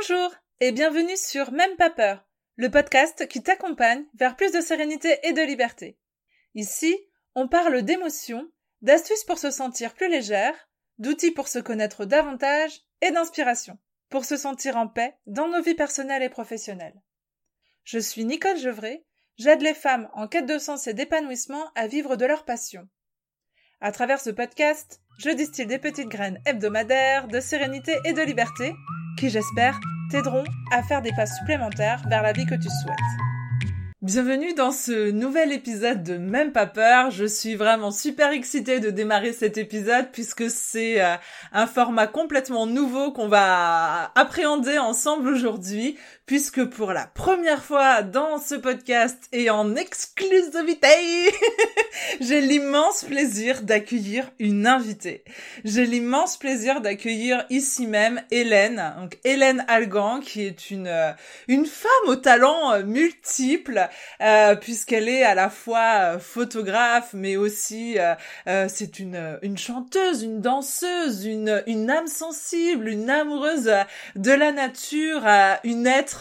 Bonjour et bienvenue sur Même pas peur, le podcast qui t'accompagne vers plus de sérénité et de liberté. Ici, on parle d'émotions, d'astuces pour se sentir plus légère, d'outils pour se connaître davantage et d'inspiration pour se sentir en paix dans nos vies personnelles et professionnelles. Je suis Nicole Gevray, j'aide les femmes en quête de sens et d'épanouissement à vivre de leur passion. À travers ce podcast, je distille des petites graines hebdomadaires de sérénité et de liberté qui, j'espère, t'aideront à faire des pas supplémentaires vers la vie que tu souhaites. Bienvenue dans ce nouvel épisode de Même pas peur. Je suis vraiment super excitée de démarrer cet épisode puisque c'est euh, un format complètement nouveau qu'on va appréhender ensemble aujourd'hui puisque pour la première fois dans ce podcast et en exclusivité, j'ai l'immense plaisir d'accueillir une invitée. J'ai l'immense plaisir d'accueillir ici même Hélène, donc Hélène Algan, qui est une euh, une femme au talent euh, multiple, euh, puisqu'elle est à la fois photographe, mais aussi c'est une une chanteuse, une danseuse, une une âme sensible, une amoureuse de la nature, une être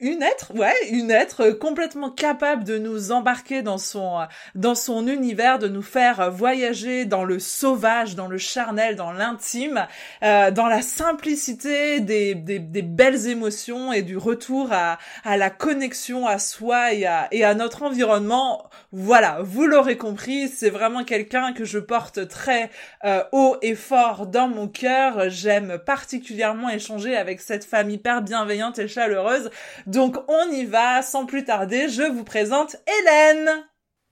une être, ouais, une être complètement capable de nous embarquer dans son dans son univers, de nous faire voyager dans le sauvage, dans le charnel, dans l'intime, euh, dans la simplicité des, des, des, belles émotions et du retour à, à la connexion à soi et à, et à notre environnement. Voilà, vous l'aurez compris, c'est vraiment quelqu'un que je porte très euh, haut et fort dans mon cœur. J'aime particulièrement échanger avec cette femme hyper bienveillante et chaleureuse donc on y va, sans plus tarder, je vous présente Hélène.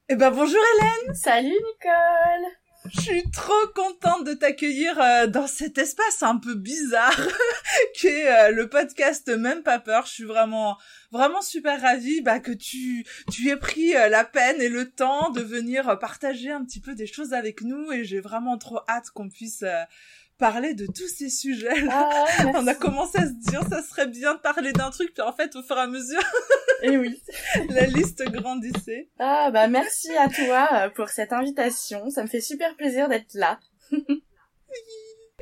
Eh ben bonjour Hélène. Salut Nicole. Je suis trop contente de t'accueillir euh, dans cet espace un peu bizarre qu'est euh, le podcast Même pas peur. Je suis vraiment vraiment super ravie bah, que tu tu aies pris euh, la peine et le temps de venir partager un petit peu des choses avec nous et j'ai vraiment trop hâte qu'on puisse parler de tous ces sujets là. Ah, on a commencé à se dire ça serait bien de parler d'un truc puis en fait au fur et à mesure et eh oui la liste grandissait. Ah bah merci à toi euh, pour cette invitation, ça me fait super plaisir d'être là.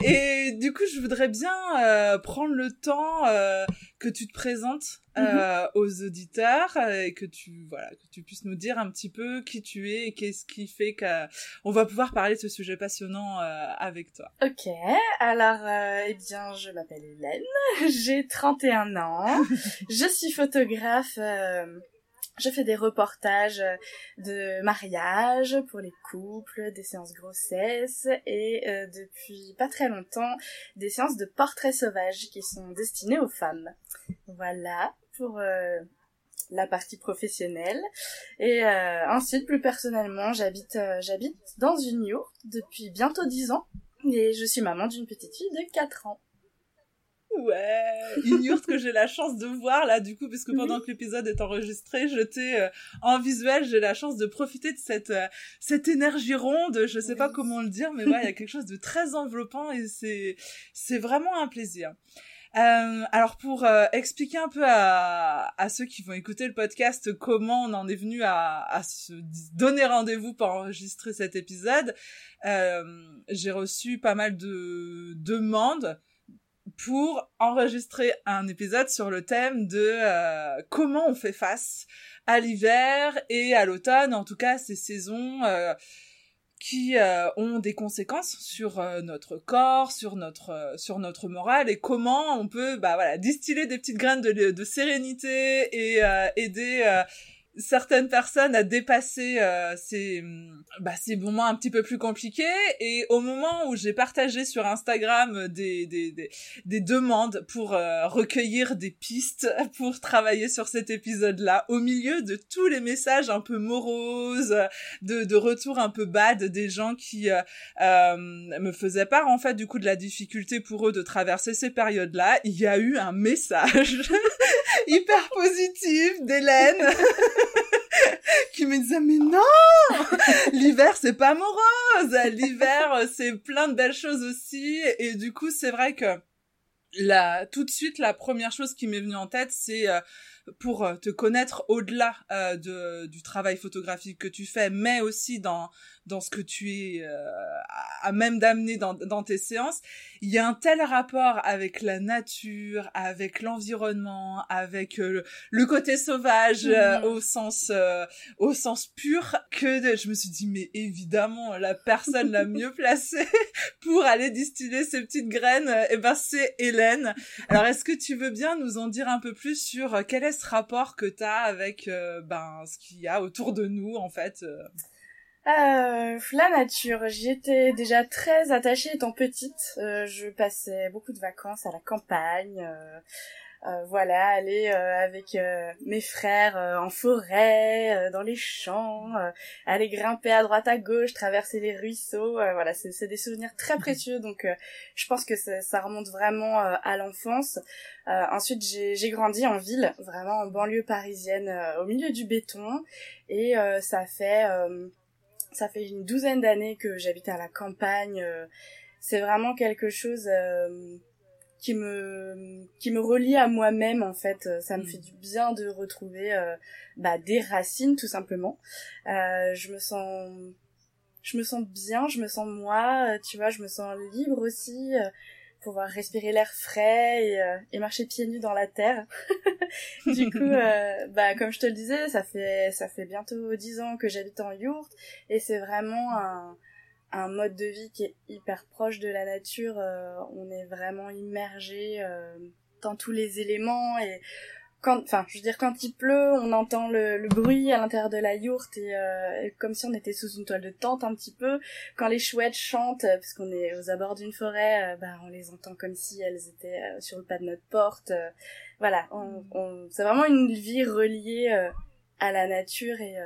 Et du coup, je voudrais bien euh, prendre le temps euh, que tu te présentes euh, mhm. aux auditeurs et que tu voilà que tu puisses nous dire un petit peu qui tu es et qu'est-ce qui fait qu'on va pouvoir parler de ce sujet passionnant avec toi. Ok, alors eh bien, je m'appelle Hélène, j'ai 31 ans, je suis photographe je fais des reportages de mariage pour les couples, des séances grossesse et euh, depuis pas très longtemps des séances de portraits sauvages qui sont destinées aux femmes. Voilà pour euh, la partie professionnelle. Et euh, ensuite, plus personnellement, j'habite j'habite dans une yourte depuis bientôt 10 ans et je suis maman d'une petite fille de 4 ans. Ouais, une yourte que j'ai la chance de voir là du coup parce que pendant que l'épisode est enregistré, j'étais euh, en visuel, j'ai la chance de profiter de cette euh, cette énergie ronde, je sais pas comment le dire mais ouais, il y a quelque chose de très enveloppant et c'est c'est vraiment un plaisir. Euh, alors pour euh, expliquer un peu à, à ceux qui vont écouter le podcast comment on en est venu à, à se donner rendez-vous pour enregistrer cet épisode, j'ai reçu pas mal de demandes pour enregistrer un épisode sur le thème de euh, comment on fait face à l'hiver et à l'automne, en tout cas ces saisons euh, qui euh, ont des conséquences sur notre corps, sur notre sur notre morale et comment on peut bah voilà distiller des petites graines de, de sérénité et aider certaines personnes à dépasser euh, ces, bah, ces moments un petit peu plus compliqués. Et au moment où j'ai partagé sur Instagram des, des, des, des demandes pour euh, recueillir des pistes pour travailler sur cet épisode-là, au milieu de tous les messages un peu moroses, de, de retours un peu bad des gens qui euh, euh, me faisaient part en fait du coup de la difficulté pour eux de traverser ces périodes-là, il y a eu un message hyper positif d'Hélène qui me disait mais non! L'hiver c'est pas morose! L'hiver c'est plein de belles choses aussi. Et du coup c'est vrai que tout de suite la première chose qui m'est venue en tête c'est euh, pour te connaître au-delà de, du travail photographique que tu fais, mais aussi dans dans ce que tu es euh, à même d'amener dans, dans tes séances, il y a un tel rapport avec la nature, avec l'environnement, avec euh, le, côté sauvage euh, mhm. au sens au sens pur que je me suis dit mais évidemment la personne la mieux placée pour aller distiller ces petites graines, et eh ben c'est Hélène. Alors est-ce que tu veux bien nous en dire un peu plus sur quel est ce rapport que tu as avec ben ce qu'il y a autour de nous en fait euh, la nature, j'y étais déjà très attachée étant petite. Euh, je passais beaucoup de vacances à la campagne. Euh, euh voilà, aller euh, avec mes frères en forêt, dans les champs, aller grimper à droite à gauche, traverser les ruisseaux. voilà, c'est des souvenirs très précieux. Donc, je pense que ça, remonte vraiment à l'enfance. ensuite, j'ai grandi en ville, vraiment en banlieue parisienne, au milieu du béton, et ça fait ça fait une douzaine d'années que j'habite à la campagne. Euh, c'est vraiment quelque chose euh, qui me qui me relie à moi-même en fait. Ça me mm. fait du bien de retrouver euh, bah, des racines tout simplement. je me sens je me sens bien, je me sens moi, tu vois, je me sens libre aussi pouvoir respirer l'air frais et, euh, et, marcher pieds nus dans la terre. du coup, euh, bah comme je te le disais, ça fait ça fait bientôt dix ans que j'habite en yourte et c'est vraiment un, un mode de vie qui est hyper proche de la nature. Euh, on est vraiment immergé dans tous les éléments et quand, enfin, je veux dire, quand il pleut, on entend le, le bruit à l'intérieur de la yourte et euh, comme si on était sous une toile de tente un petit peu. Quand les chouettes chantent, parce qu'on est aux abords d'une forêt, euh, bah, on les entend comme si elles étaient euh, sur le pas de notre porte. voilà, on, on, c'est vraiment une vie reliée à la nature et,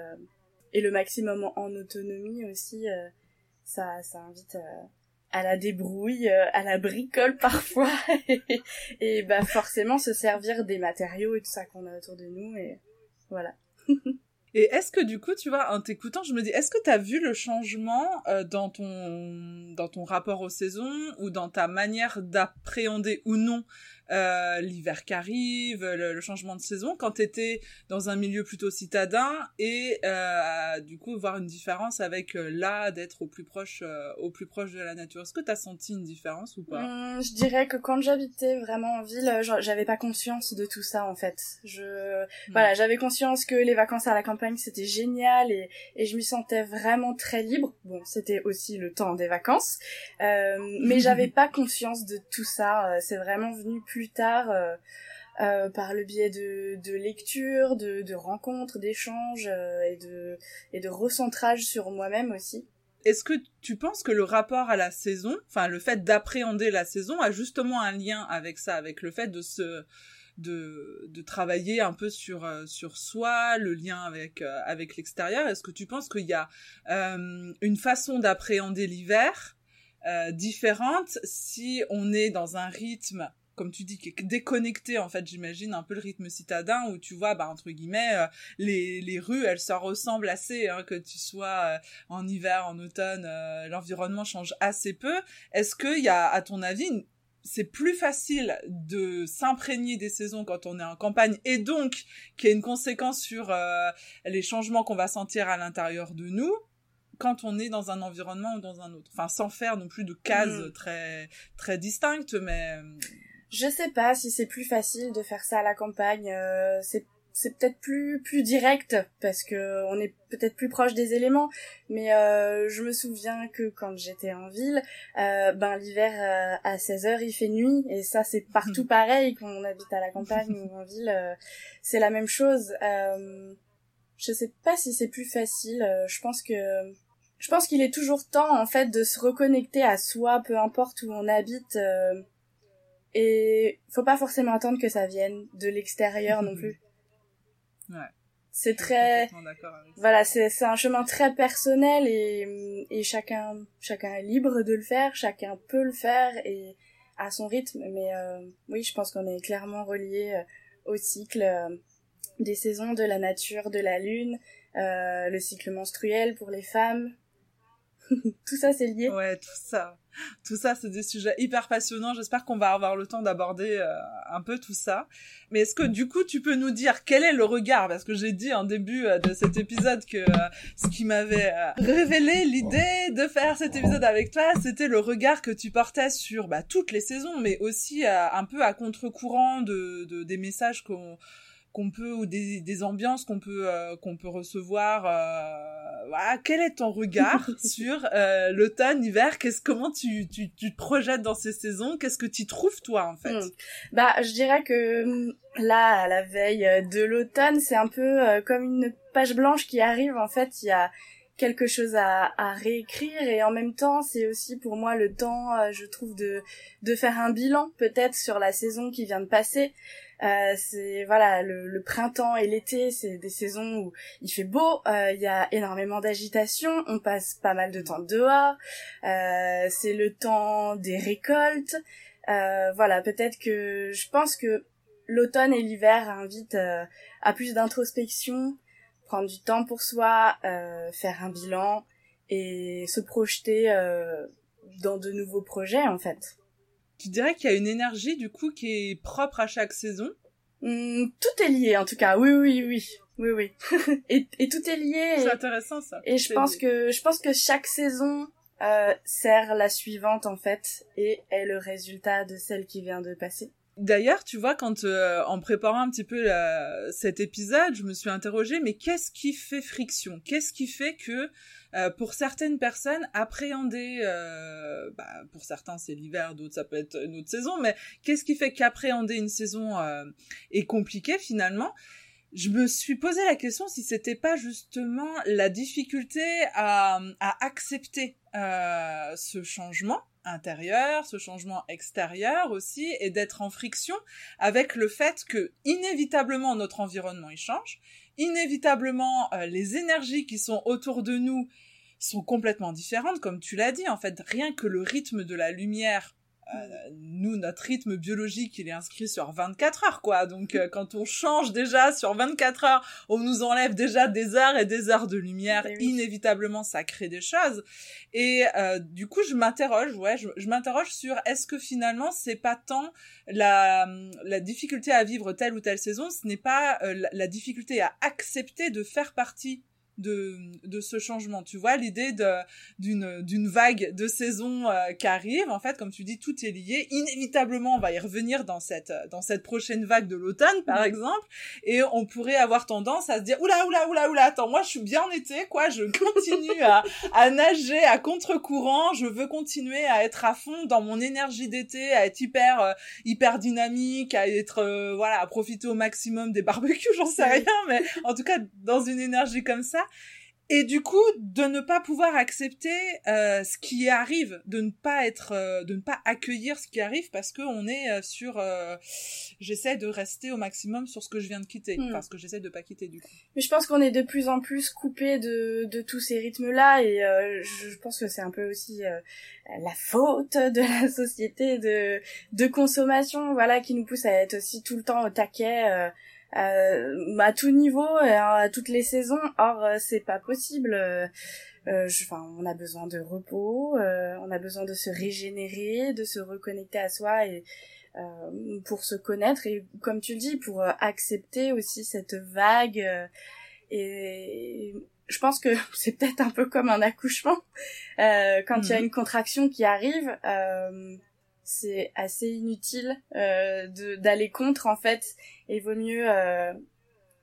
et le maximum en, autonomie aussi. ça, ça invite à la débrouille, euh, à la bricole parfois, et, bah forcément se servir des matériaux et tout ça qu'on a autour de nous, et voilà. Et est-ce que du coup, tu vois, en t'écoutant, je me dis, est-ce que tu as vu le changement euh, dans ton dans ton rapport aux saisons ou dans ta manière d'appréhender ou non euh, l'hiver qui arrive, le, changement de saison, quand tu étais dans un milieu plutôt citadin et euh, du coup voir une différence avec euh, là d'être au plus proche au plus proche de la nature. Est-ce que tu as senti une différence ou pas? Hum, Je dirais que quand j'habitais vraiment en ville, j'avais pas conscience de tout ça en fait. Je hum. voilà, j'avais conscience que les vacances à la campagne c'était génial et, et je me sentais vraiment très libre. Bon, c'était aussi le temps des vacances, mais j'avais pas conscience de tout ça. C'est vraiment venu plus plus tard euh, euh, par le biais de, lectures, de, de rencontres, d'échanges euh, et, de, et de recentrage sur moi-même aussi. Est-ce que tu penses que le rapport à la saison, enfin le fait d'appréhender la saison, a justement un lien avec ça, avec le fait de se de, de travailler un peu sur sur soi, le lien avec avec l'extérieur? Est-ce que tu penses qu'il y a une façon d'appréhender l'hiver différente si on est dans un rythme comme tu dis, qui est déconnecté, en fait, j'imagine, un peu le rythme citadin, où tu vois, bah, entre guillemets, euh, les, les rues, elles se ressemblent assez, hein, que tu sois euh, en hiver, en automne, euh, l'environnement change assez peu. Est-ce qu'il y a, à ton avis, c'est plus facile de s'imprégner des saisons quand on est en campagne et donc qu'il y a une conséquence sur les changements qu'on va sentir à l'intérieur de nous quand on est dans un environnement ou dans un autre? Enfin, sans faire non plus de cases mmh. très très distinctes, mais je sais pas si c'est plus facile de faire ça à la campagne. Euh, c'est c'est peut-être plus plus direct parce que on est peut-être plus proche des éléments mais euh, je me souviens que quand j'étais en ville euh, ben l'hiver euh, à 16 heures il fait nuit et ça c'est partout pareil quand on habite à la campagne ou en ville euh, c'est la même chose je sais pas si c'est plus facile je pense que je pense qu'il est toujours temps en fait de se reconnecter à soi peu importe où on habite et faut pas forcément attendre que ça vienne de l'extérieur non plus. Ouais. C'est très, voilà, c'est c'est un chemin très personnel et et chacun chacun est libre de le faire, chacun peut le faire et à son rythme. Mais euh, oui, je pense qu'on est clairement relié euh, au cycle euh, des saisons, de la nature, de la lune, le cycle menstruel pour les femmes. tout ça, c'est lié. Ouais, tout ça. Tout ça, c'est des sujets hyper passionnants. J'espère qu'on va avoir le temps d'aborder euh, un peu tout ça. Mais est-ce que du coup, tu peux nous dire quel est le regard? Parce que j'ai dit en début euh, de cet épisode que euh, ce qui m'avait révélé l'idée de faire cet épisode avec toi, c'était le regard que tu portais sur bah, toutes les saisons, mais aussi un peu à contre-courant de, de, des messages qu'on peut ou des, des ambiances qu'on peut qu'on peut recevoir euh, voilà quel est ton regard sur euh, l'automne hiver? Qu'est-ce comment tu, tu tu te projettes dans ces saisons? Qu'est-ce que tu trouves toi en fait? Hmm. bah je dirais que hmm, là à la veille de l'automne c'est un peu comme une page blanche qui arrive en fait. Il y a quelque chose à, à réécrire et en même temps c'est aussi pour moi le temps je trouve de de faire un bilan peut-être sur la saison qui vient de passer euh, c'est voilà le, le, printemps et l'été, c'est des saisons où il fait beau, euh, il y a énormément d'agitation, on passe pas mal de temps dehors. Euh, c'est le temps des récoltes. Euh, voilà, peut-être que je pense que l'automne et l'hiver invitent à plus d'introspection, prendre du temps pour soi, faire un bilan et se projeter dans de nouveaux projets en fait. Tu dirais qu'il y a une énergie du coup qui est propre à chaque saison? Hmm, Tout est lié en tout cas, oui oui oui. Oui oui. et, et, tout est lié. C'est intéressant ça. Et je pense que je pense que chaque saison euh, sert la suivante en fait et est le résultat de celle qui vient de passer. D'ailleurs, tu vois, quand euh, en préparant un petit peu cet épisode, je me suis interrogée, mais qu'est-ce qui fait friction? Qu'est-ce qui fait que euh, pour certaines personnes, appréhender, euh, bah, pour certains c'est l'hiver, d'autres ça peut être une autre saison, mais qu'est-ce qui fait qu'appréhender une saison euh, est compliqué finalement? Je me suis posé la question si c'était pas justement la difficulté à, à accepter euh, ce changement intérieur, ce changement extérieur aussi, et d'être en friction avec le fait que inévitablement notre environnement il change, inévitablement, euh, les énergies qui sont autour de nous sont complètement différentes, comme tu l'as dit. En fait, rien que le rythme de la lumière euh, nous, notre rythme biologique, il est inscrit sur 24 heures, quoi. Donc, euh, quand on change déjà sur 24 heures, on nous enlève déjà des heures et des heures de lumière. Eh Inévitablement, ça crée des choses. Et euh, du coup, je m'interroge, ouais, je, m'interroge sur est-ce que finalement, c'est pas tant la, la difficulté à vivre telle ou telle saison, ce n'est pas la difficulté à accepter de faire partie de, de ce changement. Tu vois, l'idée d'une, d'une vague de saison euh, qui arrive, en fait, comme tu dis, tout est lié. Inévitablement, on va y revenir dans cette, dans cette prochaine vague de l'automne, par mm. exemple, et on pourrait avoir tendance à se dire, oula, oula, oula, oula, attends, moi, je suis bien en été, quoi, je continue à, à nager à contre-courant, je veux continuer à être à fond dans mon énergie d'été, à être hyper, euh, hyper dynamique, à être, euh, voilà, à profiter au maximum des barbecues, j'en sais rien, mais en tout cas, dans une énergie comme ça, et du coup de ne pas pouvoir accepter euh, ce qui arrive de ne pas être euh, de ne pas accueillir ce qui arrive parce que on est euh, sur j'essaie de rester au maximum sur ce que je viens de quitter parce hmm. enfin ce que j'essaie de pas quitter du coup mais je pense qu'on est de plus en plus coupé de de tous ces rythmes là et je pense que c'est un peu aussi la faute de la société de de consommation voilà qui nous pousse à être aussi tout le temps au taquet à tout niveau, à toutes les saisons. Or, euh, c'est pas possible. Euh, enfin, on a besoin de repos, on a besoin de se régénérer, de se reconnecter à soi et pour se connaître et, comme tu le dis, pour accepter aussi cette vague. et je pense que c'est peut-être un peu comme un accouchement. quand il y a mhm. une contraction qui arrive, c'est assez inutile euh, d'aller contre en fait. Et vaut mieux euh,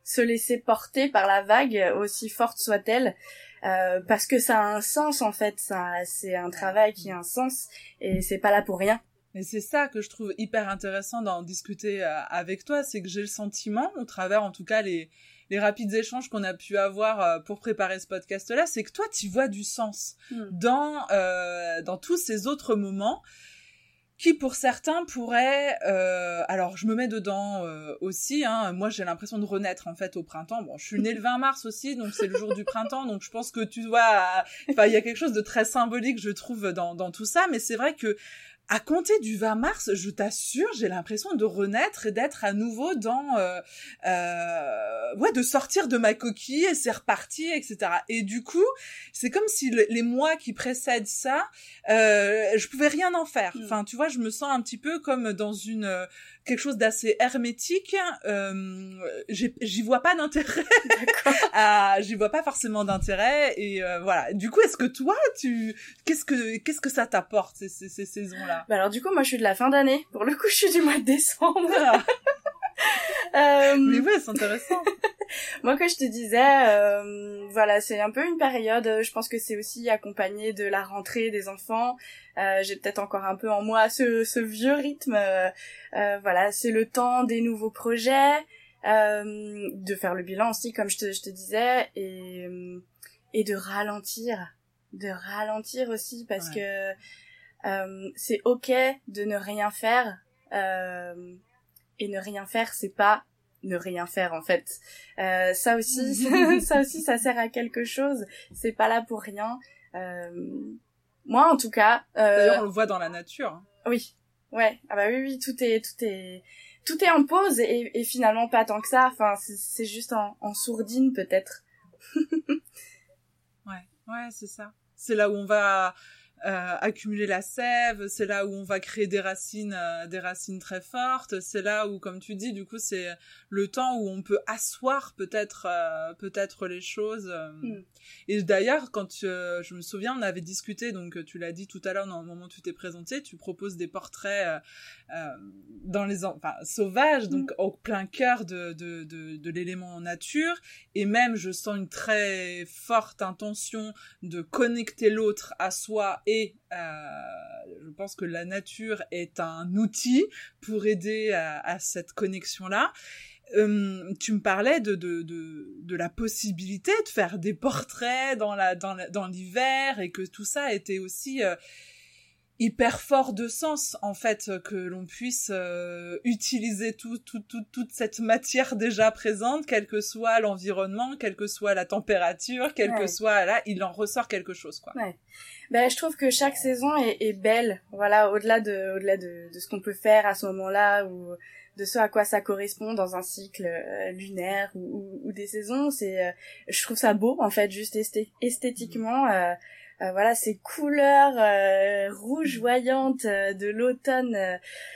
se laisser porter par la vague aussi forte soit-elle euh, parce que ça a un sens en fait. Ça c'est un travail qui a un sens et c'est pas là pour rien. Mais c'est ça que je trouve hyper intéressant d'en discuter avec toi c'est que j'ai le sentiment au travers en tout cas les les rapides échanges qu'on a pu avoir pour préparer ce podcast là c'est que toi tu vois du sens hmm. dans dans tous ces autres moments qui pour certains pourraient euh, alors je me mets dedans euh, aussi hein, moi j'ai l'impression de renaître en fait au printemps. Bon je suis née le 20 mars aussi donc c'est le jour du printemps donc je pense que tu vois enfin il y a quelque chose de très symbolique je trouve dans tout ça. Mais c'est vrai que à compter du 20 mars, je t'assure, j'ai l'impression de renaître et d'être à nouveau dans, euh, euh, ouais, de sortir de ma coquille et c'est reparti, etc. Et du coup, c'est comme si les mois qui précèdent ça, euh, je pouvais rien en faire. Mm. Enfin, tu vois, je me sens un petit peu comme dans une euh, quelque chose d'assez hermétique. Euh, j'y vois pas d'intérêt. ah, j'y vois pas forcément d'intérêt et euh, voilà. Du coup, est-ce que toi, tu, qu'est-ce que qu'est-ce que ça t'apporte ces, ces, ces saisons-là? Bah alors du coup, moi je suis de la fin d'année. Pour le coup, je suis du mois de décembre. Euh... Mais ouais, c'est intéressant. moi, que je te disais, euh, voilà, c'est un peu une période. Je pense que c'est aussi accompagné de la rentrée des enfants. Euh, J'ai peut-être encore un peu en moi ce, ce vieux rythme. Euh, euh voilà, c'est le temps des nouveaux projets, euh, de faire le bilan aussi, comme je te, je te disais, et et de ralentir, de ralentir aussi parce que euh, c'est ok de ne rien faire euh, et ne rien faire c'est pas ne rien faire en fait. Euh, ça aussi ça aussi ça sert à quelque chose. C'est pas là pour rien. Moi en tout cas d'ailleurs on le voit dans la nature hein. oui. Ouais. Ah bah oui oui tout est tout est tout est en pause et, et finalement pas tant que ça. Enfin c'est juste en, en sourdine peut-être. Ouais. Ouais c'est ça. C'est là où on va euh, accumuler la sève, c'est là où on va créer des racines, euh, des racines très fortes. C'est là où, comme tu dis, du coup, c'est le temps où on peut asseoir peut-être, euh, peut-être les choses. Hmm. Et d'ailleurs, quand je me souviens, on avait discuté, donc tu l'as dit tout à l'heure, dans le moment où tu t'es présenté, tu proposes des portraits dans les, enfin, sauvages, donc hmm. au plein cœur de, de, de, de l'élément nature. Et même, je sens une très forte intention de connecter l'autre à soi et euh, je pense que la nature est un outil pour aider à, cette connexion-là. Euh, tu me parlais de, la possibilité de faire des portraits dans l'hiver et que tout ça était aussi euh, hyper fort de sens en fait que l'on puisse euh, utiliser tout, tout, toute cette matière déjà présente quel que soit l'environnement quelle que soit la température quel que soit là il en ressort quelque chose quoi ouais. ben je trouve que chaque saison est, est belle voilà au-delà de au-delà de, de ce qu'on peut faire à ce moment-là ou de ce à quoi ça correspond dans un cycle euh, lunaire ou, ou, des saisons c'est euh, je trouve ça beau en fait juste esthétiquement euh, voilà ces couleurs euh, rouges voyantes euh, de l'automne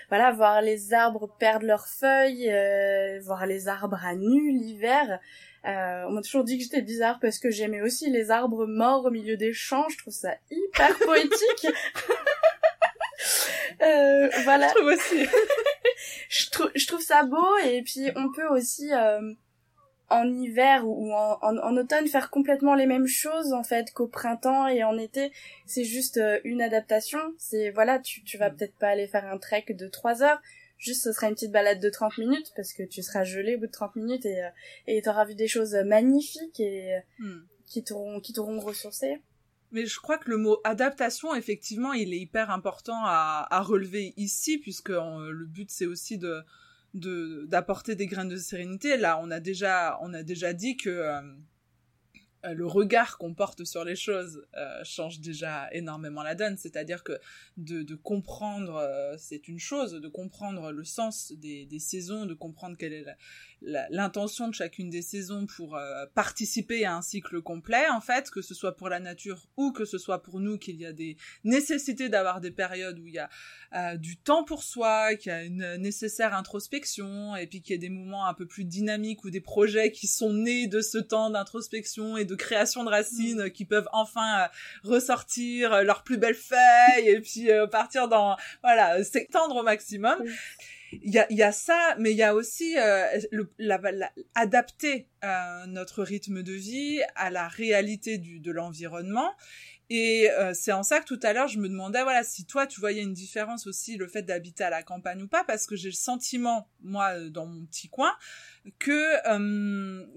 voilà voir les arbres perdre leurs feuilles voir les arbres à nu l'hiver. On m'a toujours dit que j'étais bizarre parce que j'aimais aussi les arbres morts au milieu des champs. Je trouve ça hyper poétique. Voilà. Je trouve aussi. Je, trouve je trouve ça beau et puis on peut aussi en hiver ou en, en, automne faire complètement les mêmes choses en fait qu'au printemps et en été. C'est juste euh, une adaptation. C'est voilà tu, tu vas peut-être pas aller faire un trek de 3 heures. Juste ce sera une petite balade de 30 minutes parce que tu seras gelé au bout de 30 minutes et euh, et t'auras vu des choses magnifiques et mm. qui t'auront qui t'auront ressourcé. Mais je crois que le mot adaptation, effectivement, il est hyper important à, à relever ici, puisque le but, c'est aussi de, de d'apporter des graines de sérénité. Là, on a déjà on a déjà dit que euh, euh, le regard qu'on porte sur les choses euh, change déjà énormément la donne. C'est-à-dire que de, de comprendre, euh, c'est une chose, de comprendre le sens des, des saisons, de comprendre quelle est l'intention de chacune des saisons pour participer à un cycle complet, en fait, que ce soit pour la nature ou que ce soit pour nous, qu'il y a des nécessités d'avoir des périodes où il y a du temps pour soi, qu'il y a une nécessaire introspection, et puis qu'il y a des moments un peu plus dynamiques ou des projets qui sont nés de ce temps d'introspection et de création de racines qui peuvent enfin euh, ressortir euh, leurs plus belles feuilles et puis euh, partir dans voilà s'étendre au maximum. Il y a, y a ça, mais il y a aussi le, la, adapter notre rythme de vie à la réalité du, de l'environnement. Et c'est en ça que tout à l'heure, je me demandais, voilà, si toi, tu voyais une différence aussi, le fait d'habiter à la campagne ou pas, parce que j'ai le sentiment, moi, dans mon petit coin, que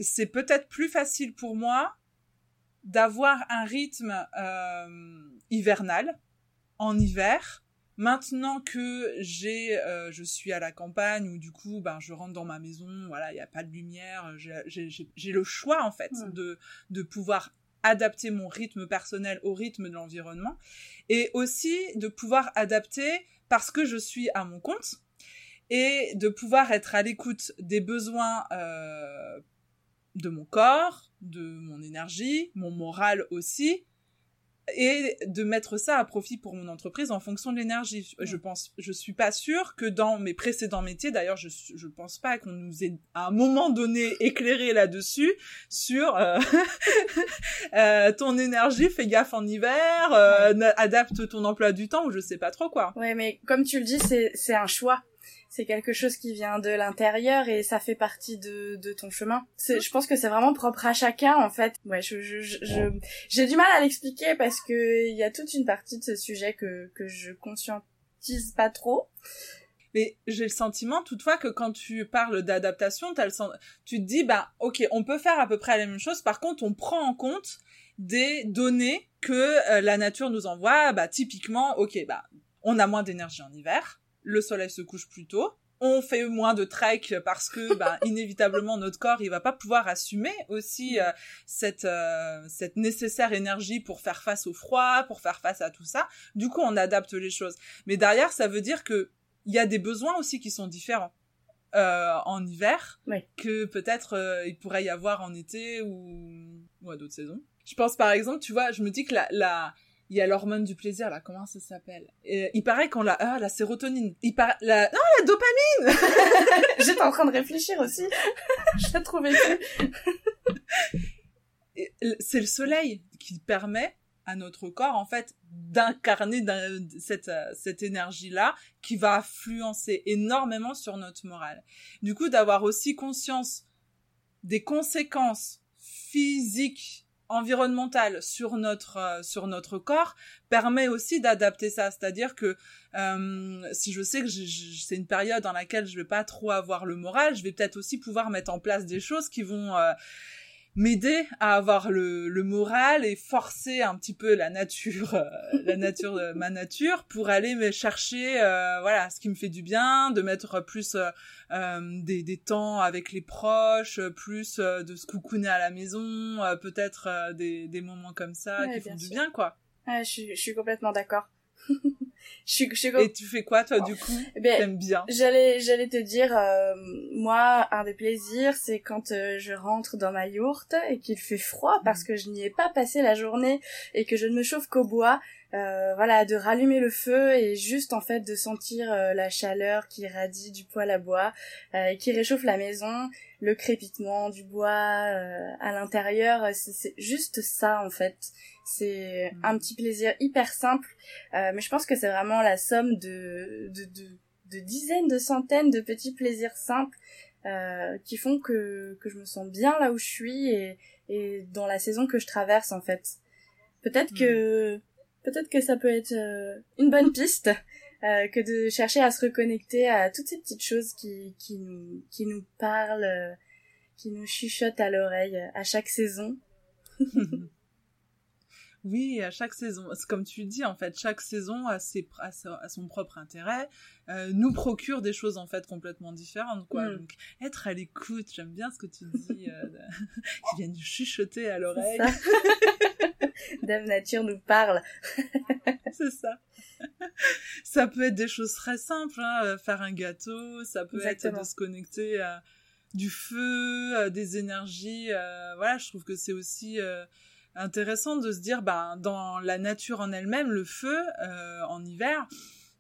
c'est peut-être plus facile pour moi d'avoir un rythme euh, hivernal en hiver. Maintenant que j'ai, euh, je suis à la campagne ou du coup, ben je rentre dans ma maison, voilà, il n'y a pas de lumière, j'ai le choix en fait de de pouvoir adapter mon rythme personnel au rythme de l'environnement et aussi de pouvoir adapter parce que je suis à mon compte et de pouvoir être à l'écoute des besoins euh, de mon corps, de mon énergie, mon moral aussi, et de mettre ça à profit pour mon entreprise en fonction de l'énergie. Je pense, je suis pas sûre que dans mes précédents métiers, d'ailleurs, je je pense pas qu'on nous ait à un moment donné éclairé là-dessus sur euh, euh, ton énergie, fais gaffe en hiver, euh, adapte ton emploi du temps ou je sais pas trop quoi. Ouais, mais comme tu le dis, c'est c'est un choix c'est quelque chose qui vient de l'intérieur et ça fait partie de, de ton chemin. Je pense que c'est vraiment propre à chacun en fait. Ouais, je j'ai je, du mal à l'expliquer parce que il y a toute une partie de ce sujet que que je conscientise pas trop. Mais j'ai le sentiment toutefois que quand tu parles d'adaptation, le tu te dis bah ok, on peut faire à peu près la même chose. Par contre, on prend en compte des données que euh, la nature nous envoie. Bah typiquement, ok, bah on a moins d'énergie en hiver le soleil se couche plus tôt, on fait moins de trek parce que bah, inévitablement notre corps il va pas pouvoir assumer aussi euh, cette euh, cette nécessaire énergie pour faire face au froid, pour faire face à tout ça. Du coup, on adapte les choses. Mais derrière, ça veut dire que il y a des besoins aussi qui sont différents. Euh, en hiver que peut-être il pourrait y avoir en été ou, ou à d'autres saisons. Je pense par exemple, tu vois, je me dis que la, la il y a l'hormone du plaisir là. Comment ça s'appelle? Il paraît qu'on la ah la sérotonine. Il paraît la non la dopamine! J'étais en train de réfléchir aussi. Je l'ai trouvé c'est le soleil qui permet à notre corps en fait d'incarner cette cette énergie là qui va influencer énormément sur notre morale. Du coup d'avoir aussi conscience des conséquences physiques environnementale sur notre euh, sur notre corps permet aussi d'adapter ça. C'est-à-dire que euh, si je sais que c'est une période dans laquelle je vais pas trop avoir le moral je vais peut-être aussi pouvoir mettre en place des choses qui vont euh, m'aider à avoir le, le, moral et forcer un petit peu la nature, euh, la nature, de ma nature, pour aller me chercher, euh, voilà, ce qui me fait du bien, de mettre plus euh, des, des, temps avec les proches, plus de se coucouner à la maison, peut-être des, des moments comme ça qui font du bien, quoi. je, suis, je suis complètement d'accord. je suis, Et tu fais quoi toi du coup? Eh ben, T'aimes bien? J'allais, j'allais te dire, euh, moi, un des plaisirs, c'est quand euh, je rentre dans ma yourte et qu'il fait froid parce mm. que je n'y ai pas passé la journée et que je ne me chauffe qu'au bois. Euh, voilà, de rallumer le feu et juste en fait de sentir la chaleur qui radie du poêle à bois, et qui réchauffe la maison, le crépitement du bois à l'intérieur, c'est juste ça en fait. C'est mm. un petit plaisir hyper simple, euh, mais je pense que c'est vraiment la somme de, de, de, de, dizaines, de centaines de petits plaisirs simples euh, qui font que, que je me sens bien là où je suis et, et dans la saison que je traverse en fait. Peut-être que mm. peut-être que ça peut être euh, une bonne piste euh, que de chercher à se reconnecter à toutes ces petites choses qui, qui nous qui nous parlent, euh, qui nous chuchotent à l'oreille à chaque saison. Oui, à chaque saison. Comme tu dis, en fait, chaque saison a, ses, a, son propre intérêt, euh, nous procure des choses, en fait, complètement différentes, quoi. Mm. Donc, être à l'écoute, j'aime bien ce que tu dis, euh, qui vient nous chuchoter à l'oreille. Dame Nature nous parle. C'est ça. ça peut être des choses très simples, hein, euh, faire un gâteau, ça peut être de se connecter à du feu, des énergies. Euh, voilà, je trouve que c'est aussi euh, intéressant de se dire, bah, dans la nature en elle-même, le feu euh, en hiver,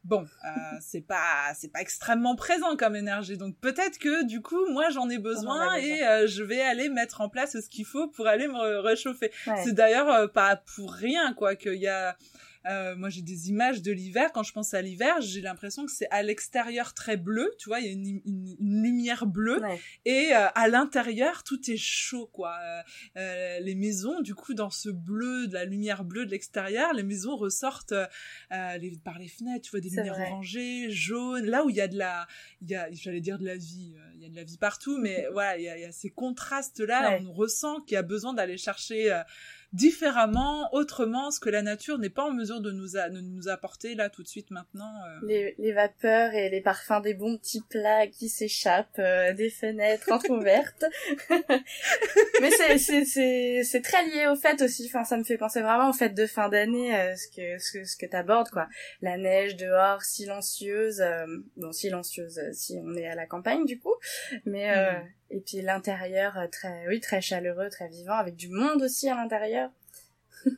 bon, euh, c'est pas c'est pas extrêmement présent comme énergie. Donc peut-être que du coup, moi j'en ai besoin et euh, je vais aller mettre en place ce qu'il faut pour aller me réchauffer. C'est d'ailleurs pas pour rien quoi qu'il y a euh, moi, j'ai des images de l'hiver. Quand je pense à l'hiver, j'ai l'impression que c'est à l'extérieur très bleu, tu vois, il y a une, une, lumière bleue, et euh, à l'intérieur, tout est chaud, quoi. Euh, euh, les maisons, du coup, dans ce bleu, de la lumière bleue de l'extérieur, les maisons ressortent les, par les fenêtres, tu vois, des lumières orangées, jaunes, là où il y a de la, j'allais dire de la vie, il y a de la vie partout, mais voilà, il y a, y a, ces contrastes-là, on ressent qu'il y a besoin d'aller chercher différemment, autrement, ce que la nature n'est pas en mesure de nous, de nous apporter là tout de suite maintenant. Euh. Les, les, vapeurs et les parfums des bons petits plats qui s'échappent euh, des fenêtres entrouvertes. Mais c'est c'est c'est très lié au fait aussi. Enfin, ça me fait penser vraiment au fait de fin d'année, euh, ce que ce que ce que t'abordes quoi. La neige dehors, silencieuse, bon silencieuse si on est à la campagne du coup, mais mm. Et puis l'intérieur très oui très chaleureux, très vivant avec du monde aussi à l'intérieur.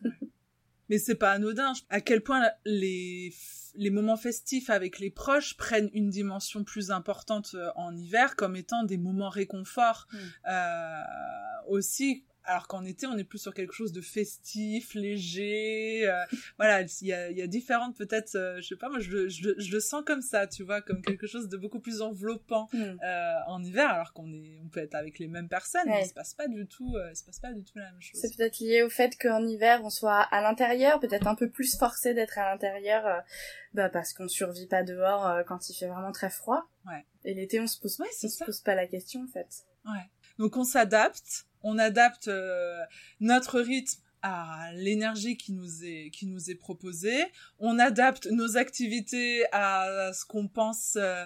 Mais c'est pas anodin. À quel point les, les moments festifs avec les proches prennent une dimension plus importante euh, en hiver comme étant des moments réconfort mm. euh, aussi alors qu'en été on est plus sur quelque chose de festif, léger. Euh, voilà, il y a, y a différentes peut-être, euh, je sais pas, moi je, je, je, le sens comme ça, tu vois, comme quelque chose de beaucoup plus enveloppant mm. euh, en hiver, alors qu'on est, on peut être avec les mêmes personnes, mais il se passe pas du tout, il se passe pas du tout la même chose. C'est peut-être lié au fait qu'en hiver on soit à l'intérieur, peut-être un peu plus forcé d'être à l'intérieur, bah parce qu'on survit pas dehors quand il fait vraiment très froid. Ouais. Et l'été on se pose, ouais, on se pose pas la question en fait. Ouais. Donc on s'adapte on adapte euh, notre rythme à l'énergie qui nous est qui nous est proposée, on adapte nos activités à ce qu'on pense euh,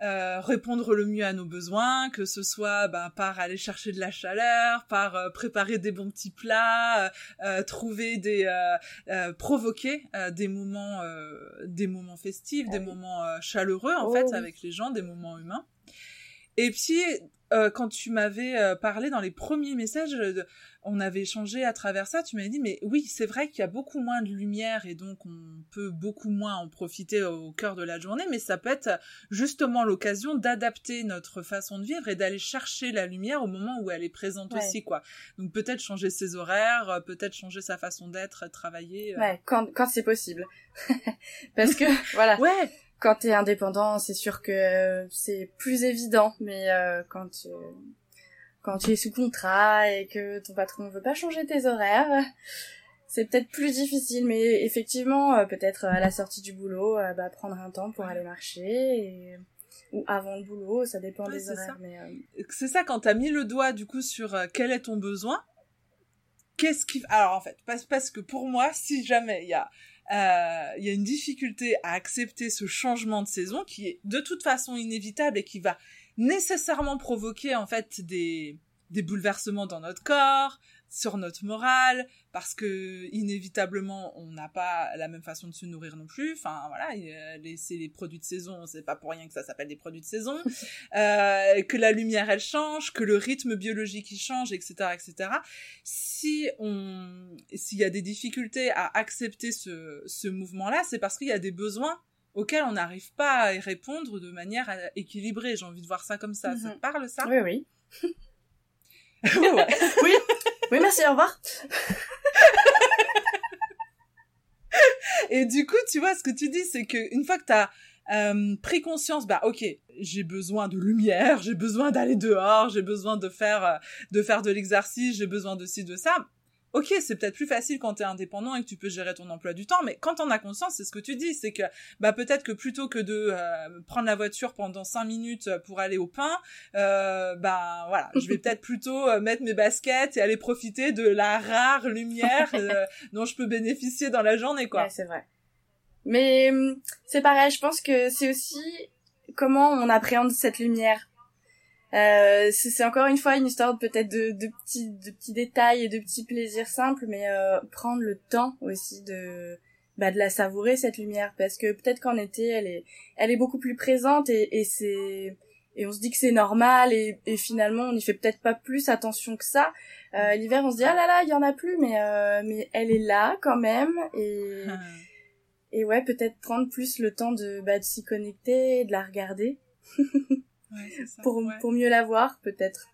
euh, répondre le mieux à nos besoins, que ce soit ben, par aller chercher de la chaleur, par préparer des bons petits plats, trouver des provoquer des moments des moments festifs, des moments chaleureux en oh fait avec les gens, des moments humains. Et puis euh, quand tu m'avais euh, parlé dans les premiers messages, euh, on avait échangé à travers ça, tu m'avais dit, mais oui, c'est vrai qu'il y a beaucoup moins de lumière et donc on peut beaucoup moins en profiter au cœur de la journée, mais ça peut être justement l'occasion d'adapter notre façon de vivre et d'aller chercher la lumière au moment où elle est présente aussi, quoi. Donc peut-être changer ses horaires, peut-être changer sa façon d'être, travailler. Ouais, quand, quand c'est possible. Parce que, voilà. Ouais quand t'es indépendant, c'est sûr que c'est plus évident, mais euh, quand tu quand tu es sous contrat et que ton patron veut pas changer tes horaires, c'est peut-être plus difficile. Mais effectivement, euh, peut-être à la sortie du boulot, euh, bah, prendre un temps pour aller marcher ou avant le boulot, ça dépend des horaires. Mais c'est ça quand t'as mis le doigt du coup sur quel est ton besoin. Qu'est-ce qui alors en fait parce parce que pour moi si jamais il y a euh, il y a une difficulté à accepter ce changement de saison qui est de toute façon inévitable et qui va nécessairement provoquer en fait des, des bouleversements dans notre corps, sur notre morale parce que inévitablement on n'a pas la même façon de se nourrir non plus. Enfin voilà c'est les produits de saison c'est pas pour rien que ça s'appelle des produits de saison. Euh, que la lumière elle change que le rythme biologique il change etc etc si on s'il y a des difficultés à accepter ce, ce mouvement là c'est parce qu'il y a des besoins auxquels on n'arrive pas à y répondre de manière équilibrée. J'ai envie de voir ça comme ça. Ça te mhm. parle ça? Oui oui. Oui oui, merci, au revoir. Et du coup, tu vois, ce que tu dis, c'est que une fois que tu as euh, pris conscience, bah ok, j'ai besoin de lumière, j'ai besoin d'aller dehors, j'ai besoin de faire euh, de faire de l'exercice, j'ai besoin de ci de ça ok, c'est peut-être plus facile quand tu es indépendant et que tu peux gérer ton emploi du temps, mais quand on a conscience, c'est ce que tu dis, c'est que bah peut-être que plutôt que de euh, prendre la voiture pendant cinq minutes pour aller au pain, euh, bah voilà, je vais peut-être plutôt euh, mettre mes baskets et aller profiter de la rare lumière euh, dont je peux bénéficier dans la journée, quoi. Ouais, c'est vrai. Mais hum, c'est pareil, je pense que c'est aussi comment on appréhende cette lumière euh, c'est encore une fois une histoire peut-être de, de, petits de petits détails et de petits plaisirs simples, mais euh, prendre le temps aussi de bah, de la savourer cette lumière parce que peut-être qu'en été elle est elle est beaucoup plus présente et, et c'est et on se dit que c'est normal et, et finalement on n'y fait peut-être pas plus attention que ça. Euh, L'hiver on se dit ah là là il y en a plus mais euh, mais elle est là quand même et et ouais peut-être prendre plus le temps de bah, de s'y connecter et de la regarder. pour, pour mieux la voir, peut-être.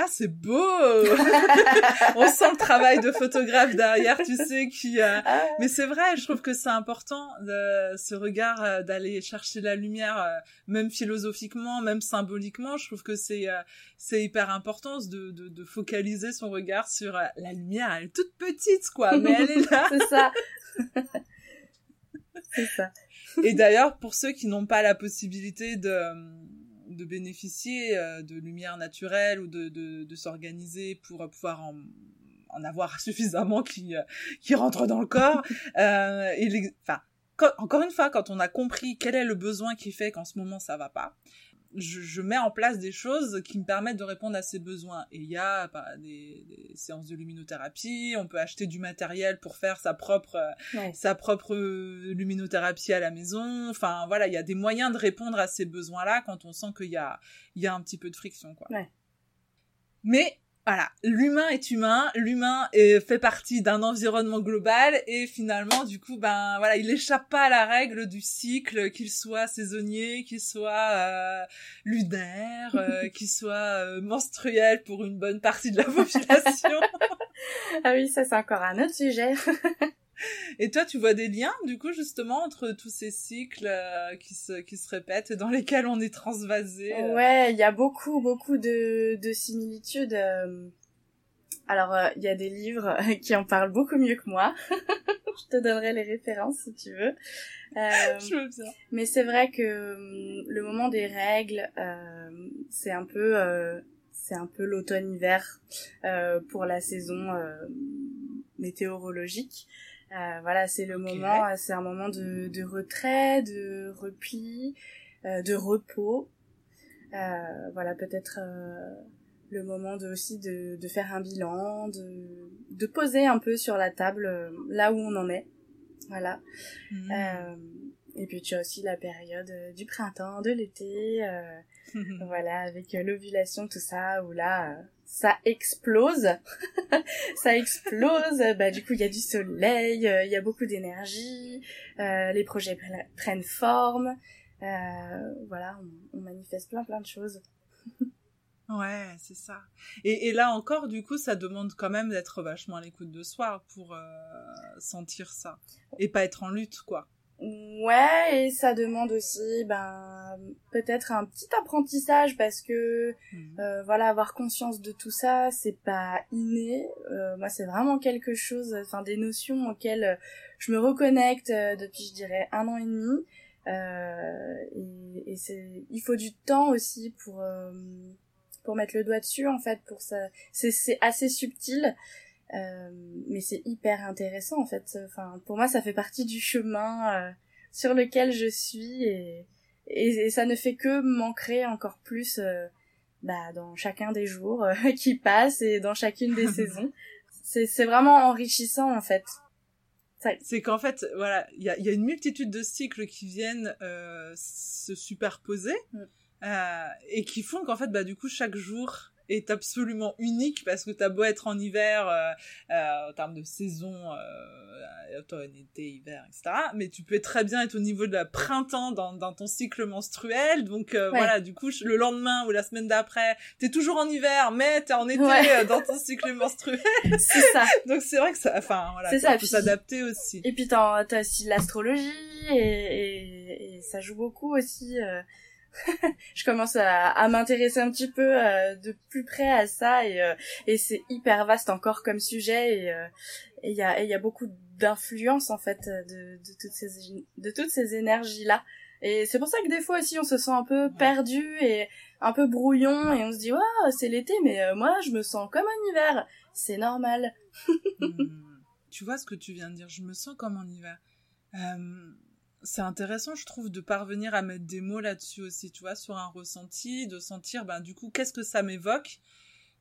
Ah, c'est beau On sent le travail de photographe derrière, tu sais, qui... Euh, ah. Mais c'est vrai, je trouve que c'est important, de, ce regard euh, d'aller chercher la lumière, euh, même philosophiquement, même symboliquement. Je trouve que c'est c'est hyper important de, de, de, focaliser son regard sur la lumière. Elle est toute petite, quoi, mais elle est là. c'est ça. c'est ça. Et d'ailleurs, pour ceux qui n'ont pas la possibilité de de bénéficier euh, de lumière naturelle ou de, de, de s'organiser pour pouvoir en, en avoir suffisamment qui qui rentrent dans le corps. et enfin, encore une fois, quand on a compris quel est le besoin qui fait qu'en ce moment ça va pas, je, mets en place des choses qui me permettent de répondre à ces besoins. Et il y a bah, des, séances de luminothérapie, on peut acheter du matériel pour faire sa propre, sa propre luminothérapie à la maison. Enfin voilà, il y a des moyens de répondre à ces besoins-là quand on sent qu'il y a, il y a un petit peu de friction. Quoi. Mais voilà, l'humain est humain, l'humain fait partie d'un environnement global et finalement, du coup, ben voilà, il échappe pas à la règle du cycle, qu'il soit saisonnier, qu'il soit euh, lunaire, euh, qu'il soit euh, menstruel pour une bonne partie de la population. ah oui, ça c'est encore un autre sujet. Et toi, tu vois des liens, du coup, justement, entre tous ces cycles euh, qui, se, qui se répètent et dans lesquels on est transvasé euh? Ouais, il y a beaucoup, beaucoup de, de similitudes. Euh. Alors, il y a des livres qui en parlent beaucoup mieux que moi. Je te donnerai les références si tu veux. Je veux bien. Mais c'est vrai que le moment des règles, c'est un peu... c'est un peu l'automne-hiver pour la saison météorologique. Euh, voilà, c'est le moment, euh, c'est un moment de, de, retrait, de repli, euh, de repos. Euh, voilà, peut-être le moment de, aussi de, de faire un bilan, de, de poser un peu sur la table là où on en est. Voilà. Mmh. et puis tu as aussi la période du printemps, de l'été, voilà, avec l'ovulation, tout ça, où là, ça explose, ça explose. Bah du coup il y a du soleil, euh, il y a beaucoup d'énergie, euh, les projets prennent forme, euh, voilà, on, manifeste plein plein de choses. ouais, c'est ça. Et, et, là encore, du coup, ça demande quand même d'être vachement à l'écoute de soi pour sentir ça et pas être en lutte, quoi. Ouais, et ça demande aussi, ben, peut-être un petit apprentissage parce que, mhm. euh, voilà, avoir conscience de tout ça, c'est pas inné. Euh, moi, c'est vraiment quelque chose, enfin, des notions auxquelles je me reconnecte euh, depuis, je dirais, un an et demi. et, et c'est, il faut du temps aussi pour pour mettre le doigt dessus, en fait, pour ça. C'est c'est assez subtil. Euh, mais c'est hyper intéressant en fait. Enfin, pour moi, ça fait partie du chemin euh, sur lequel je suis et, et, ça ne fait que m'ancrer encore plus euh, bah, dans chacun des jours qui passent et dans chacune des saisons. C'est, c'est vraiment enrichissant en fait. C'est qu'en fait, voilà, il y a, y a, une multitude de cycles qui viennent se superposer mm. et qui font qu'en fait, bah, du coup, chaque jour est absolument unique parce que t'as beau être en hiver euh, euh, en termes de saison, euh, automne, été, hiver, etc. Mais tu peux très bien être au niveau de la printemps dans, dans ton cycle menstruel. Donc euh, voilà, du coup, le lendemain ou la semaine d'après, t'es toujours en hiver, mais t'es en été dans ton cycle menstruel. c'est ça. donc c'est vrai que ça, enfin voilà, ça, peut s'adapter aussi. Et puis t'as as aussi l'astrologie et, et, et, ça joue beaucoup aussi. Euh je commence à, à m'intéresser un petit peu euh, de plus près à ça et, euh, et c'est hyper vaste encore comme sujet et euh, il y a il y a beaucoup d'influence en fait de, de toutes ces de toutes ces énergies là et c'est pour ça que des fois aussi on se sent un peu perdu et un peu brouillon et on se dit waouh c'est l'été mais moi je me sens comme en hiver. C'est normal. Hmm. tu vois ce que tu viens de dire je me sens comme en hiver c'est intéressant, je trouve, de parvenir à mettre des mots là-dessus aussi, tu vois, sur un ressenti, de sentir, ben, du coup, qu'est-ce que ça m'évoque?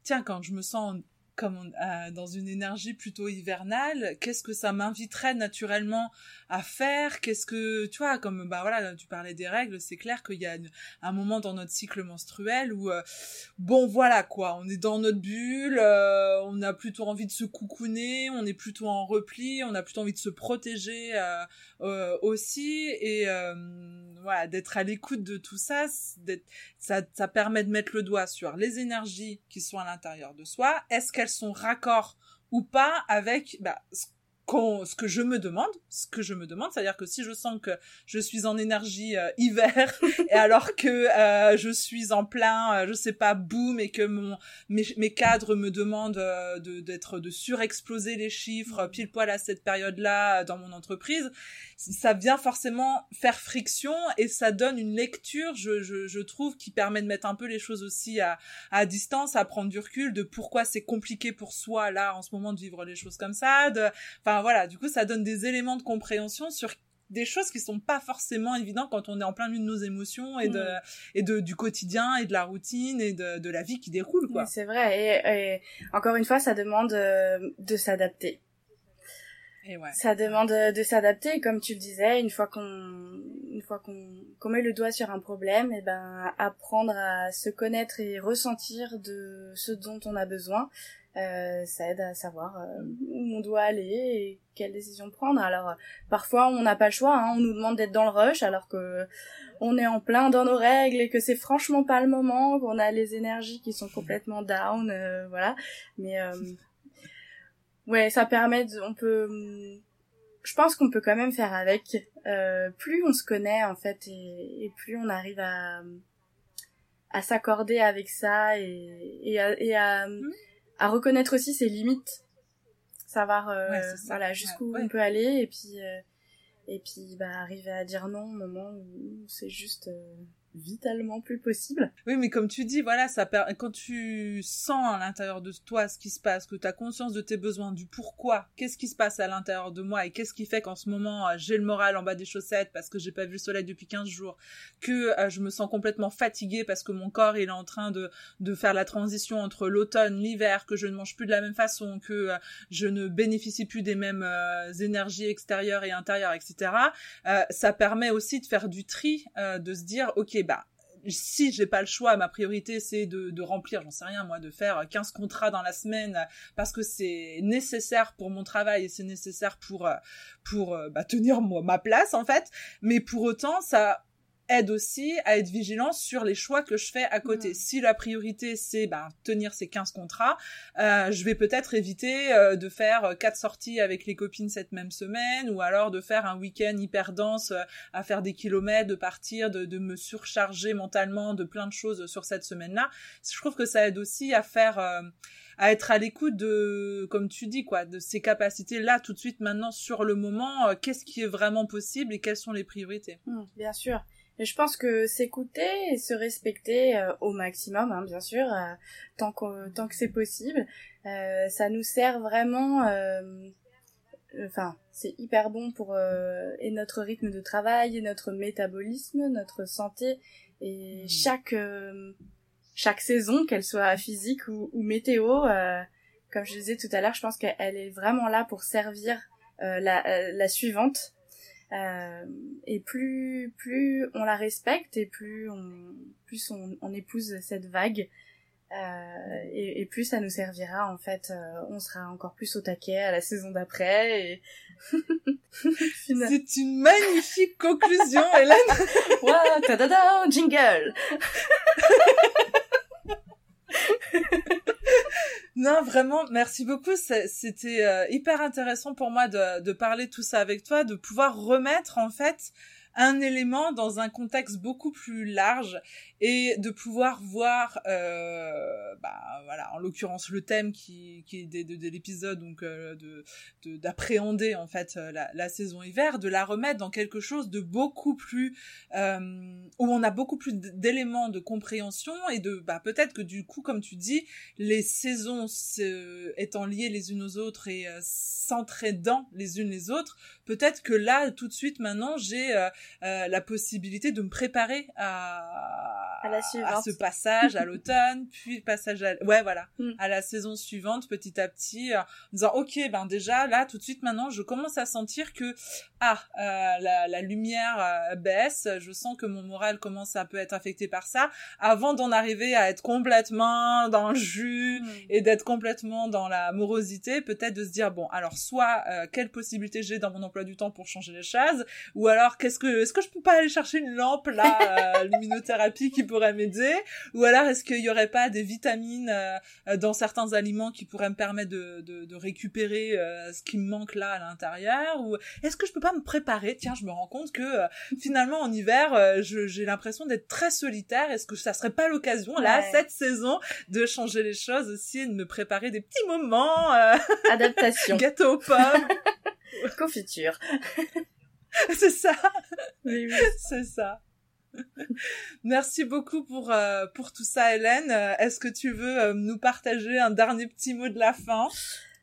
Tiens, quand je me sens comme euh, dans une énergie plutôt hivernale, qu'est-ce que ça m'inviterait naturellement à faire? Qu'est-ce que tu vois comme bah voilà, tu parlais des règles, c'est clair qu'il y a un moment dans notre cycle menstruel où euh, bon voilà quoi, on est dans notre bulle, euh, on a plutôt envie de se coucouner, on est plutôt en repli, on a plutôt envie de se protéger aussi. Et voilà, d'être à l'écoute de tout ça, ça ça permet de mettre le doigt sur les énergies qui sont à l'intérieur de soi, est-ce sont raccord ou pas avec bah, ce que je me demande, ce que je me demande, c'est-à-dire que si je sens que je suis en énergie euh, hiver et alors que euh, je suis en plein, euh, je sais pas, boom et que mon mes, mes cadres me demandent de d'être de surexploser les chiffres pile poil à cette période-là dans mon entreprise, ça vient forcément faire friction et ça donne une lecture, je, je, je trouve, qui permet de mettre un peu les choses aussi à, à distance, à prendre du recul de pourquoi c'est compliqué pour soi là en ce moment de vivre les choses comme ça, de, enfin voilà, du coup, ça donne des éléments de compréhension sur des choses qui sont pas forcément évidentes quand on est en plein milieu de nos émotions et de mm. et de du quotidien et de la routine et de, de la vie qui déroule quoi. c'est vrai et, encore une fois ça demande euh, de s'adapter. Ouais. Ça demande de s'adapter comme tu le disais une fois qu'on une fois qu'on qu'on met le doigt sur un problème et ben apprendre à se connaître et ressentir de ce dont on a besoin euh, ça aide à savoir euh, où on doit aller et quelle décision prendre. Alors euh, parfois on n'a pas le choix, hein, on nous demande d'être dans le rush alors que on est en plein dans nos règles et que c'est franchement pas le moment, qu'on a les énergies qui sont complètement down, voilà. Mais ouais, ça permet, de, on peut, je pense qu'on peut quand même faire avec. plus on se connaît en fait et, et plus on arrive à à s'accorder avec ça et, et à, et à mmh à reconnaître aussi ses limites. Savoir euh, voilà jusqu'où on peut aller et puis euh, et puis bah arriver à dire non au moment où c'est juste euh, vitalement plus possible. Oui, mais comme tu dis, voilà, ça quand tu sens à l'intérieur de toi ce qui se passe, que tu as conscience de tes besoins, du pourquoi, qu'est-ce qui se passe à l'intérieur de moi et qu'est-ce qui fait qu'en ce moment euh, j'ai le moral en bas des chaussettes parce que j'ai pas vu le soleil depuis 15 jours, que euh, je me sens complètement fatiguée parce que mon corps il est en train de de faire la transition entre l'automne, l'hiver, que je ne mange plus de la même façon, que euh, je ne bénéficie plus des mêmes énergies extérieures et intérieures, etc. ça permet aussi de faire du tri, de se dire ok bah si j'ai pas le choix, ma priorité c'est de, remplir, j'en sais rien moi, de faire 15 contrats dans la semaine parce que c'est nécessaire pour mon travail et c'est nécessaire pour pour bah, tenir moi ma place en fait. Mais pour autant, ça aide aussi à être vigilant sur les choix que je fais à côté. Si la priorité c'est ben, tenir ces 15 contrats, euh, je vais peut-être éviter euh, de faire euh, quatre sorties avec les copines cette même semaine ou alors de faire un week-end hyper dense euh, à faire des kilomètres, de partir, de, de, me surcharger mentalement de plein de choses sur cette semaine-là. Je trouve que ça aide aussi à faire à être à l'écoute de, comme tu dis, quoi, de ces capacités là tout de suite maintenant sur le moment. Qu'est-ce qui est vraiment possible et quelles sont les priorités? Mmh, Bien sûr. Je pense que s'écouter et se respecter euh, au maximum, hein, bien sûr, euh, tant que tant que c'est possible, euh, ça nous sert vraiment. Enfin, c'est hyper bon pour et notre rythme de travail, et notre métabolisme, notre santé et hmm. chaque chaque saison, qu'elle soit physique ou, ou météo, comme je disais tout à l'heure, je pense qu'elle est vraiment là pour servir la, la suivante euh, et plus plus on la respecte et plus on plus on, on épouse cette vague euh, et, et, plus ça nous servira en fait euh, on sera encore plus au taquet à la saison d'après et c'est une magnifique conclusion Hélène. Wow, ta -da -da, jingle Non, vraiment, merci beaucoup. C'était euh, hyper intéressant pour moi de, de parler tout ça avec toi, de pouvoir remettre en fait un élément dans un contexte beaucoup plus large et de pouvoir voir, euh, bah voilà, en l'occurrence le thème qui, qui est de, de, de l'épisode, donc euh, de d'appréhender en fait euh, la, la, saison hiver, de la remettre dans quelque chose de beaucoup plus euh, où on a beaucoup plus d'éléments de compréhension et de bah peut-être que du coup, comme tu dis, les saisons étant liées les unes aux autres et euh, s'entraidant les unes les autres, peut-être que là tout de suite maintenant j'ai la possibilité de me préparer à à, la à ce passage à l'automne, puis passage à ouais voilà mm. à la saison suivante petit à petit, euh, en disant ok ben déjà là tout de suite maintenant je commence à sentir que ah euh, la, la, lumière euh, baisse, je sens que mon moral commence à peut être affecté par ça, avant d'en arriver à être complètement dans le jus mm. et d'être complètement dans la morosité, peut-être de se dire bon alors soit quelle possibilité j'ai dans mon emploi du temps pour changer les choses, ou alors qu'est-ce que est-ce que je peux pas aller chercher une lampe là, luminothérapie qui pourrait m'aider? Ou alors est-ce qu'il y aurait pas des vitamines dans certains aliments qui pourraient me permettre de, de, de récupérer ce qui me manque là à l'intérieur? Ou est-ce que je peux pas me préparer? Tiens, je me rends compte que finalement en hiver, j'ai l'impression d'être très solitaire. Est-ce que ça serait pas l'occasion là cette saison de changer les choses aussi, de me préparer des petits moments Adaptation. gâteau aux pommes? Confiture. c'est ça. Oui, oui. C'est ça. Merci beaucoup pour euh, pour tout ça, Hélène. Euh, est-ce que tu veux euh, nous partager un dernier petit mot de la fin?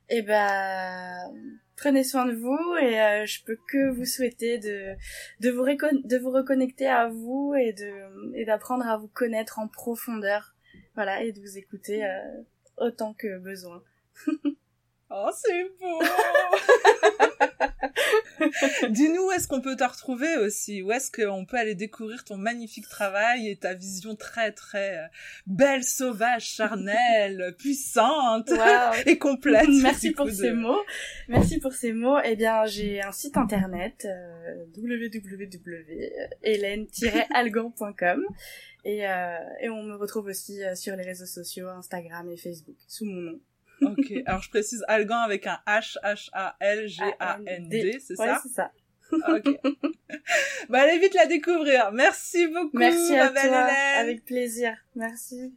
Eh ben, prenez soin de vous et je peux que vous souhaiter de de vous de vous reconnecter à vous et de et d'apprendre à vous connaître en profondeur. Voilà, et de vous écouter autant que besoin. Oh, c'est beau Dis-nous où est-ce qu'on peut te retrouver aussi Où est-ce qu'on peut aller découvrir ton magnifique travail et ta vision très très euh, belle, sauvage, charnelle, puissante et complète Merci pour ces mots. Merci pour ces mots. Eh bien, j'ai un site internet euh, www.hélène-algan.com et, euh, et on me retrouve aussi euh, sur les réseaux sociaux, Instagram et Facebook, sous mon nom. Ok, alors je précise Algan avec un H, H-A-L-G-A-N-D, c'est ça c'est ça. Ok. bah allez vite la découvrir. Merci beaucoup, Merci à toi. Hélène. Avec plaisir. Merci.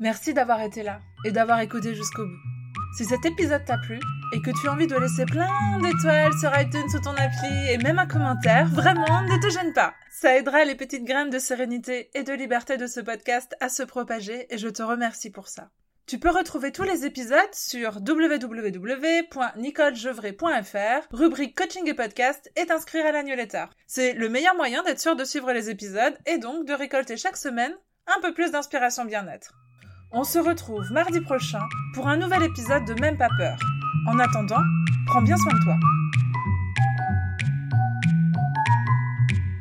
Merci d'avoir été là et d'avoir écouté jusqu'au bout. Si cet épisode t'a plu et que tu as envie de laisser plein d'étoiles sur iTunes sous ton appli et même un commentaire, vraiment, ne te gêne pas. Ça aidera les petites graines de sérénité et de liberté de ce podcast à se propager et je te remercie pour ça. Tu peux retrouver tous les épisodes sur www.nicolejevray.fr, rubrique coaching et podcast et t'inscrire à la newsletter. C'est le meilleur moyen d'être sûr de suivre les épisodes et donc de récolter chaque semaine un peu plus d'inspiration bien-être. On se retrouve mardi prochain pour un nouvel épisode de Même pas peur. En attendant, prends bien soin de toi.